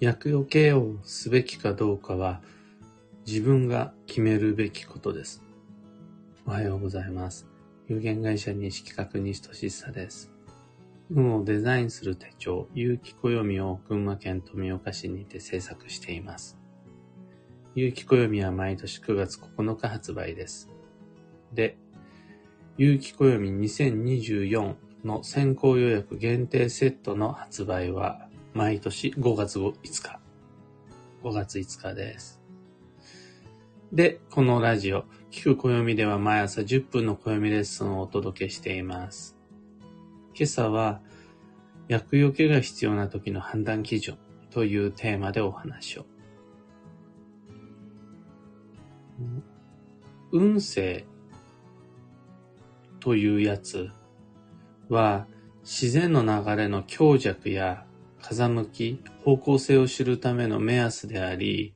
厄除けをすべきかどうかは自分が決めるべきことです。おはようございます。有限会社西企画西俊久です。運をデザインする手帳、有機暦を群馬県富岡市にて制作しています。有機暦は毎年9月9日発売です。で、有機暦2024の先行予約限定セットの発売は毎年5月5日。5月5日です。で、このラジオ、聞く暦では毎朝10分の暦レッスンをお届けしています。今朝は、薬除けが必要な時の判断基準というテーマでお話を。運勢というやつは自然の流れの強弱や風向き、方向性を知るための目安であり、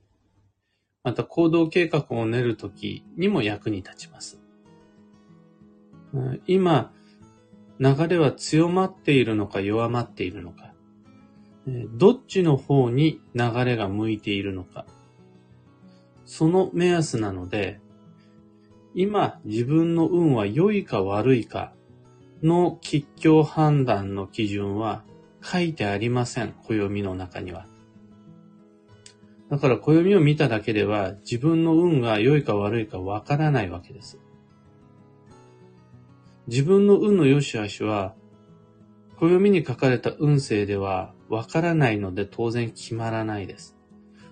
また行動計画を練るときにも役に立ちます。今、流れは強まっているのか弱まっているのか、どっちの方に流れが向いているのか、その目安なので、今自分の運は良いか悪いかの吉凶判断の基準は書いてありません。暦の中には。だから暦を見ただけでは自分の運が良いか悪いかわからないわけです。自分の運の良し悪しは、暦に書かれた運勢ではわからないので当然決まらないです。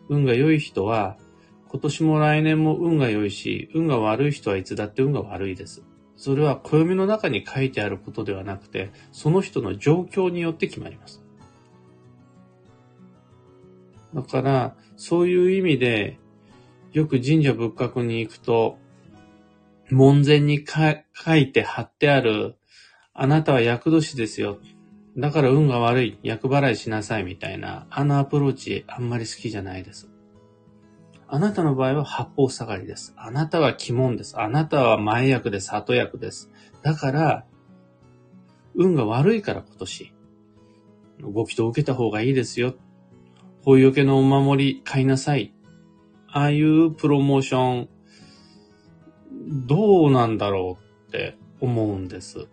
運が良い人は、今年も来年も運が良いし、運が悪い人はいつだって運が悪いです。それは暦の中に書いてあることではなくて、その人の状況によって決まります。だから、そういう意味で、よく神社仏閣に行くと、門前に書いて貼ってある、あなたは厄年ですよ。だから運が悪い。厄払いしなさいみたいな、あのアプローチあんまり好きじゃないです。あなたの場合は八方下がりです。あなたは鬼門です。あなたは前役です。後役です。だから、運が悪いから今年、ご祈祷を受けた方がいいですよ。こういうけのお守り買いなさい。ああいうプロモーション、どうなんだろうって思うんです。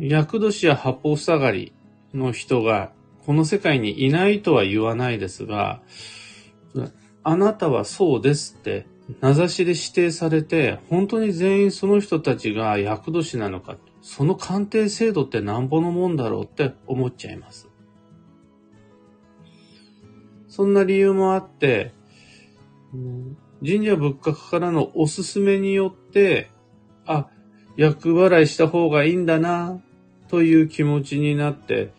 厄年や八方下がりの人がこの世界にいないとは言わないですが、あなたはそうですって名指しで指定されて、本当に全員その人たちが厄年なのか、その鑑定制度ってなんぼのもんだろうって思っちゃいます。そんな理由もあって、神社仏閣からのおすすめによって、あ、厄払いした方がいいんだな、という気持ちになって、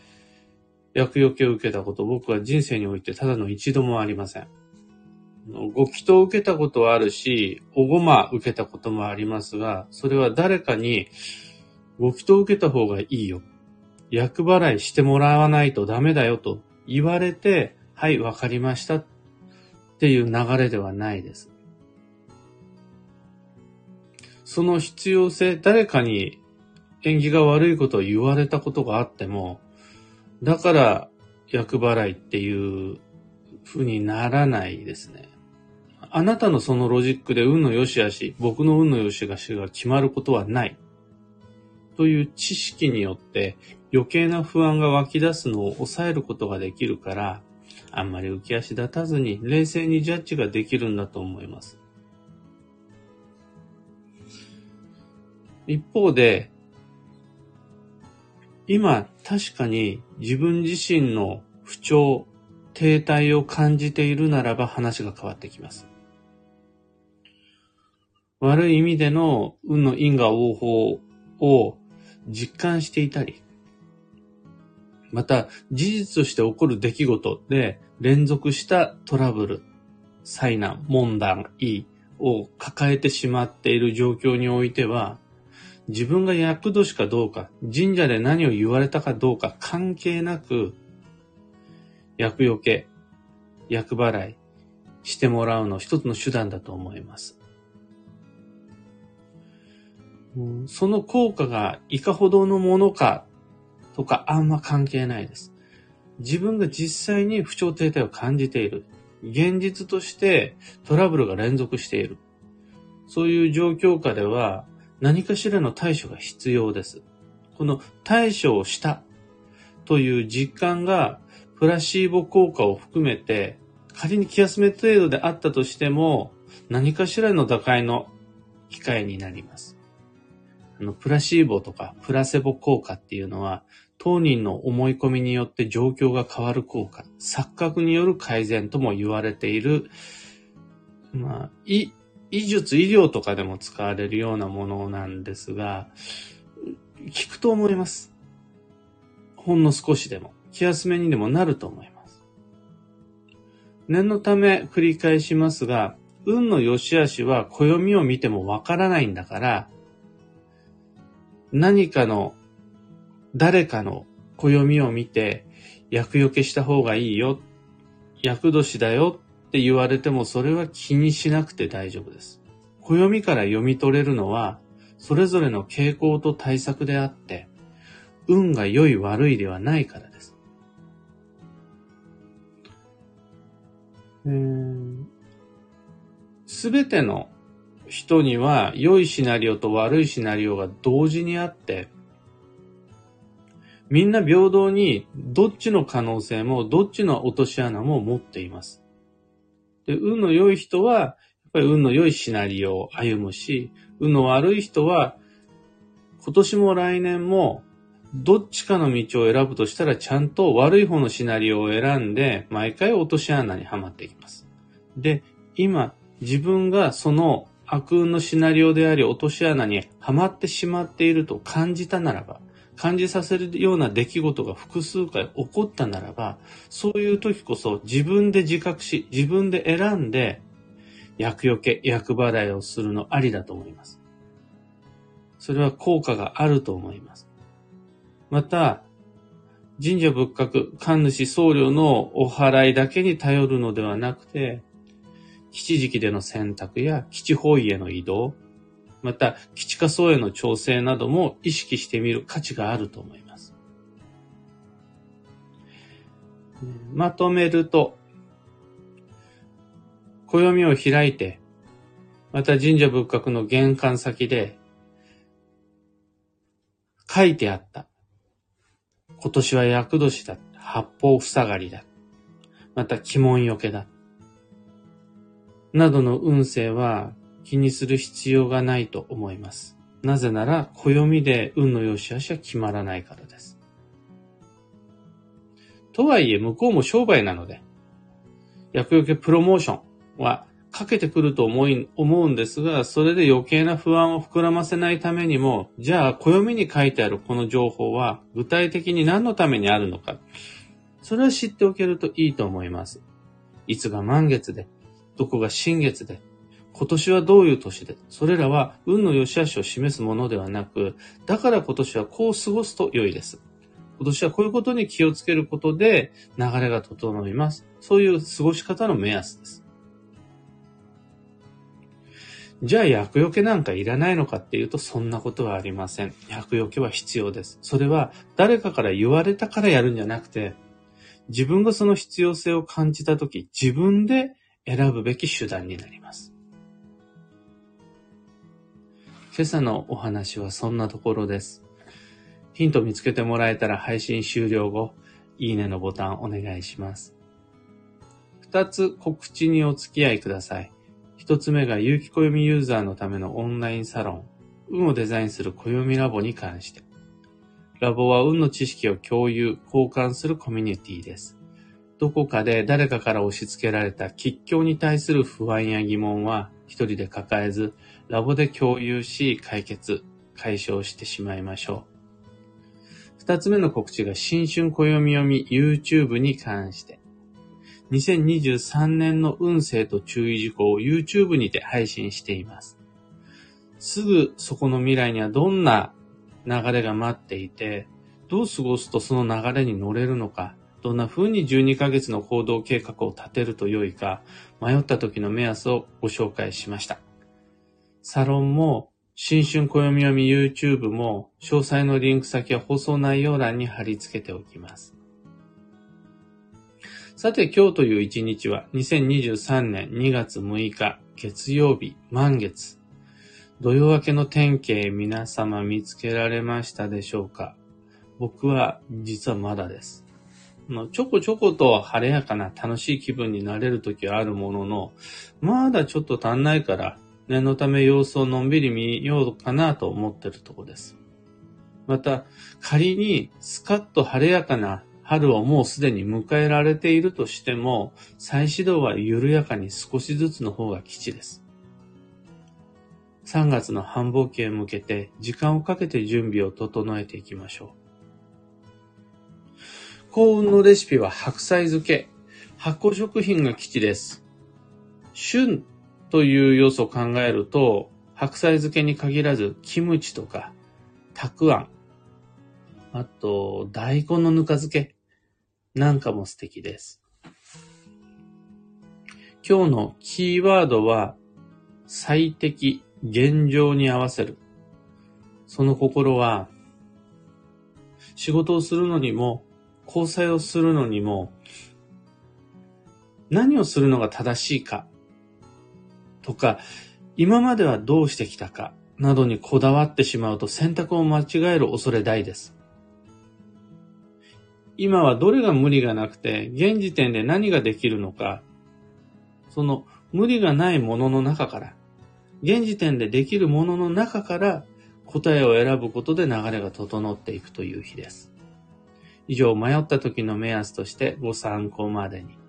厄除けを受けたこと、僕は人生においてただの一度もありません。ご祈祷を受けたことはあるし、おごま受けたこともありますが、それは誰かに、ご祈祷を受けた方がいいよ。厄払いしてもらわないとダメだよと言われて、はい、わかりましたっていう流れではないです。その必要性、誰かに縁起が悪いことを言われたことがあっても、だから厄払いっていう風にならないですね。あなたのそのロジックで運の良し悪し、僕の運の良し悪しが決まることはない。という知識によって余計な不安が湧き出すのを抑えることができるから、あんまり浮き足立たずに冷静にジャッジができるんだと思います。一方で、今確かに自分自身の不調、停滞を感じているならば話が変わってきます。悪い意味での運の因果応報を実感していたり、また事実として起こる出来事で連続したトラブル、災難、問題を抱えてしまっている状況においては、自分が役年かどうか、神社で何を言われたかどうか関係なく、厄除け、厄払いしてもらうの一つの手段だと思います。その効果がいかほどのものかとかあんま関係ないです。自分が実際に不調停滞を感じている。現実としてトラブルが連続している。そういう状況下では何かしらの対処が必要です。この対処をしたという実感がプラシーボ効果を含めて仮に気休め程度であったとしても何かしらの打開の機会になります。あの、プラシーボとかプラセボ効果っていうのは当人の思い込みによって状況が変わる効果、錯覚による改善とも言われている、まあ、医、医術、医療とかでも使われるようなものなんですが、効くと思います。ほんの少しでも、気休めにでもなると思います。念のため繰り返しますが、運の良し悪しは暦を見てもわからないんだから、何かの誰かの暦を見て、厄除けした方がいいよ、厄年だよって言われてもそれは気にしなくて大丈夫です。暦から読み取れるのは、それぞれの傾向と対策であって、運が良い悪いではないからです。すべての人には良いシナリオと悪いシナリオが同時にあって、みんな平等にどっちの可能性もどっちの落とし穴も持っています。で、運の良い人は、やっぱり運の良いシナリオを歩むし、運の悪い人は、今年も来年も、どっちかの道を選ぶとしたら、ちゃんと悪い方のシナリオを選んで、毎回落とし穴にはまっていきます。で、今、自分がその悪運のシナリオであり、落とし穴にはまってしまっていると感じたならば、感じさせるような出来事が複数回起こったならば、そういう時こそ自分で自覚し、自分で選んで、厄除け、厄払いをするのありだと思います。それは効果があると思います。また、神社仏閣、神主僧侶のお祓いだけに頼るのではなくて、基地時期での選択や基地方位への移動、また基地化層への調整なども意識してみる価値があると思います。まとめると、暦を開いて、また神社仏閣の玄関先で書いてあった。今年は厄年だ。八方塞がりだ。また鬼門よけだ。などの運勢は気にする必要がないと思います。なぜなら、暦で運の良し悪しは決まらないからです。とはいえ、向こうも商売なので、厄除けプロモーションはかけてくると思い、思うんですが、それで余計な不安を膨らませないためにも、じゃあ、暦に書いてあるこの情報は、具体的に何のためにあるのか、それは知っておけるといいと思います。いつが満月で、どこが新月で、今年はどういう年で、それらは運の良し悪しを示すものではなく、だから今年はこう過ごすと良いです。今年はこういうことに気をつけることで流れが整います。そういう過ごし方の目安です。じゃあ厄除けなんかいらないのかっていうとそんなことはありません。厄除けは必要です。それは誰かから言われたからやるんじゃなくて、自分がその必要性を感じたとき、自分で選ぶべき手段になります。今朝のお話はそんなところです。ヒント見つけてもらえたら配信終了後、いいねのボタンお願いします。二つ告知にお付き合いください。一つ目が有機暦ユーザーのためのオンラインサロン、運をデザインする暦ラボに関して。ラボは運の知識を共有、交換するコミュニティです。どこかで誰かから押し付けられた吉凶に対する不安や疑問は一人で抱えず、ラボで共有し解決、解消してしまいましょう。二つ目の告知が新春暦読み YouTube に関して。2023年の運勢と注意事項を YouTube にて配信しています。すぐそこの未来にはどんな流れが待っていて、どう過ごすとその流れに乗れるのか、どんな風に12ヶ月の行動計画を立てると良いか、迷った時の目安をご紹介しました。サロンも、新春暦読み YouTube も、詳細のリンク先は放送内容欄に貼り付けておきます。さて今日という一日は2023年2月6日月曜日満月。土曜明けの天気皆様見つけられましたでしょうか？僕は実はまだです。ちょこちょこと晴れやかな楽しい気分になれる時はあるものの、まだちょっと足んないから念のため様子をのんびり見ようかなと思ってるとこです。また、仮にスカッと晴れやかな春をもうすでに迎えられているとしても、再始動は緩やかに少しずつの方が吉です。3月の繁忙期へ向けて時間をかけて準備を整えていきましょう。幸運のレシピは白菜漬け。発酵食品が基地です。旬という要素を考えると、白菜漬けに限らず、キムチとか、たくあん、あと、大根のぬか漬けなんかも素敵です。今日のキーワードは、最適、現状に合わせる。その心は、仕事をするのにも、交際をするのにも、何をするのが正しいか、とか、今まではどうしてきたか、などにこだわってしまうと選択を間違える恐れ大です。今はどれが無理がなくて、現時点で何ができるのか、その無理がないものの中から、現時点でできるものの中から答えを選ぶことで流れが整っていくという日です。以上、迷った時の目安としてご参考までに。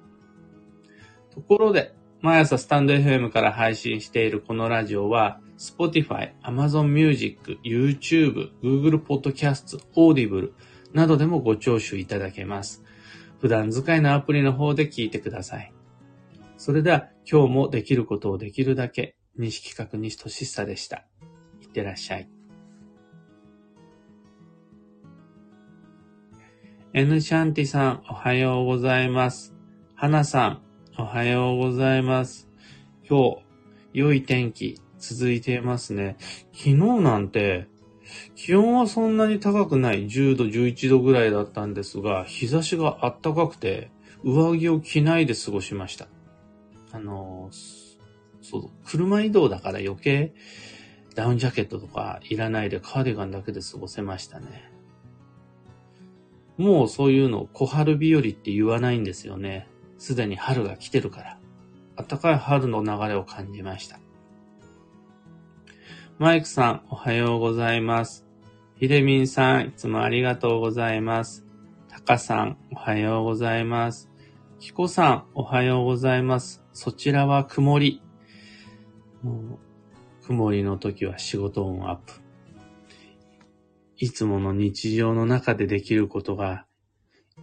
ところで、毎朝スタンド FM から配信しているこのラジオは、Spotify、Amazon Music、YouTube、Google Podcast、Audible などでもご聴取いただけます。普段使いのアプリの方で聞いてください。それでは今日もできることをできるだけ、西企画西俊久でした。いってらっしゃい。N シャンティさん、おはようございます。花さん、おはようございます。今日、良い天気続いていますね。昨日なんて、気温はそんなに高くない10度、11度ぐらいだったんですが、日差しが暖かくて、上着を着ないで過ごしました。あの、そう、車移動だから余計ダウンジャケットとかいらないでカーディガンだけで過ごせましたね。もうそういうの小春日和って言わないんですよね。すでに春が来てるから。暖かい春の流れを感じました。マイクさん、おはようございます。ひでみんさん、いつもありがとうございます。たかさん、おはようございます。きこさん、おはようございます。そちらは曇り。曇りの時は仕事音アップ。いつもの日常の中でできることが、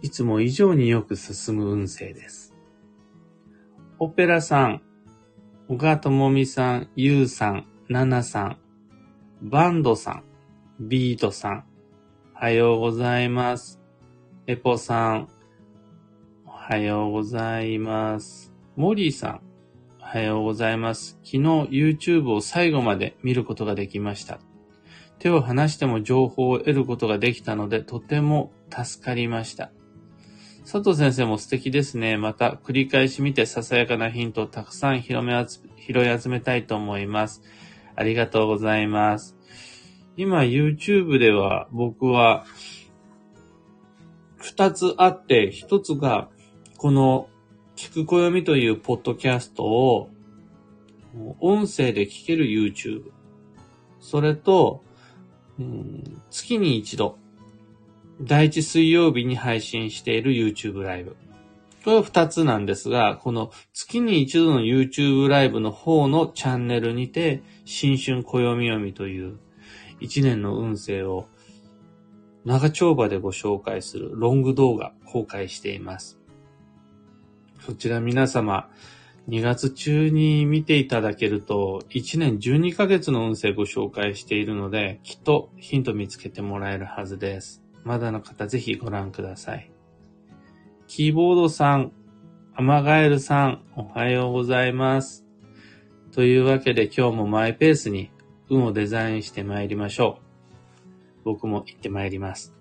いつも以上によく進む運勢です。オペラさん、小川智美さん、ゆうさん、ななさん、バンドさん、ビートさん、おはようございます。エポさん、おはようございます。モリーさん、おはようございます。昨日 YouTube を最後まで見ることができました。手を離しても情報を得ることができたので、とても助かりました。佐藤先生も素敵ですね。また、繰り返し見てささやかなヒントをたくさん広め拾い集めたいと思います。ありがとうございます。今、YouTube では僕は、二つあって、一つが、この、聞く暦というポッドキャストを、音声で聞ける YouTube。それと、月に一度、第一水曜日に配信している YouTube ライブ。これは二つなんですが、この月に一度の YouTube ライブの方のチャンネルにて、新春暦読みという一年の運勢を長丁場でご紹介するロング動画公開しています。そちら皆様、2月中に見ていただけると、1年12ヶ月の運勢ご紹介しているので、きっとヒント見つけてもらえるはずです。まだの方ぜひご覧ください。キーボードさん、アマガエルさん、おはようございます。というわけで今日もマイペースに運をデザインして参りましょう。僕も行って参ります。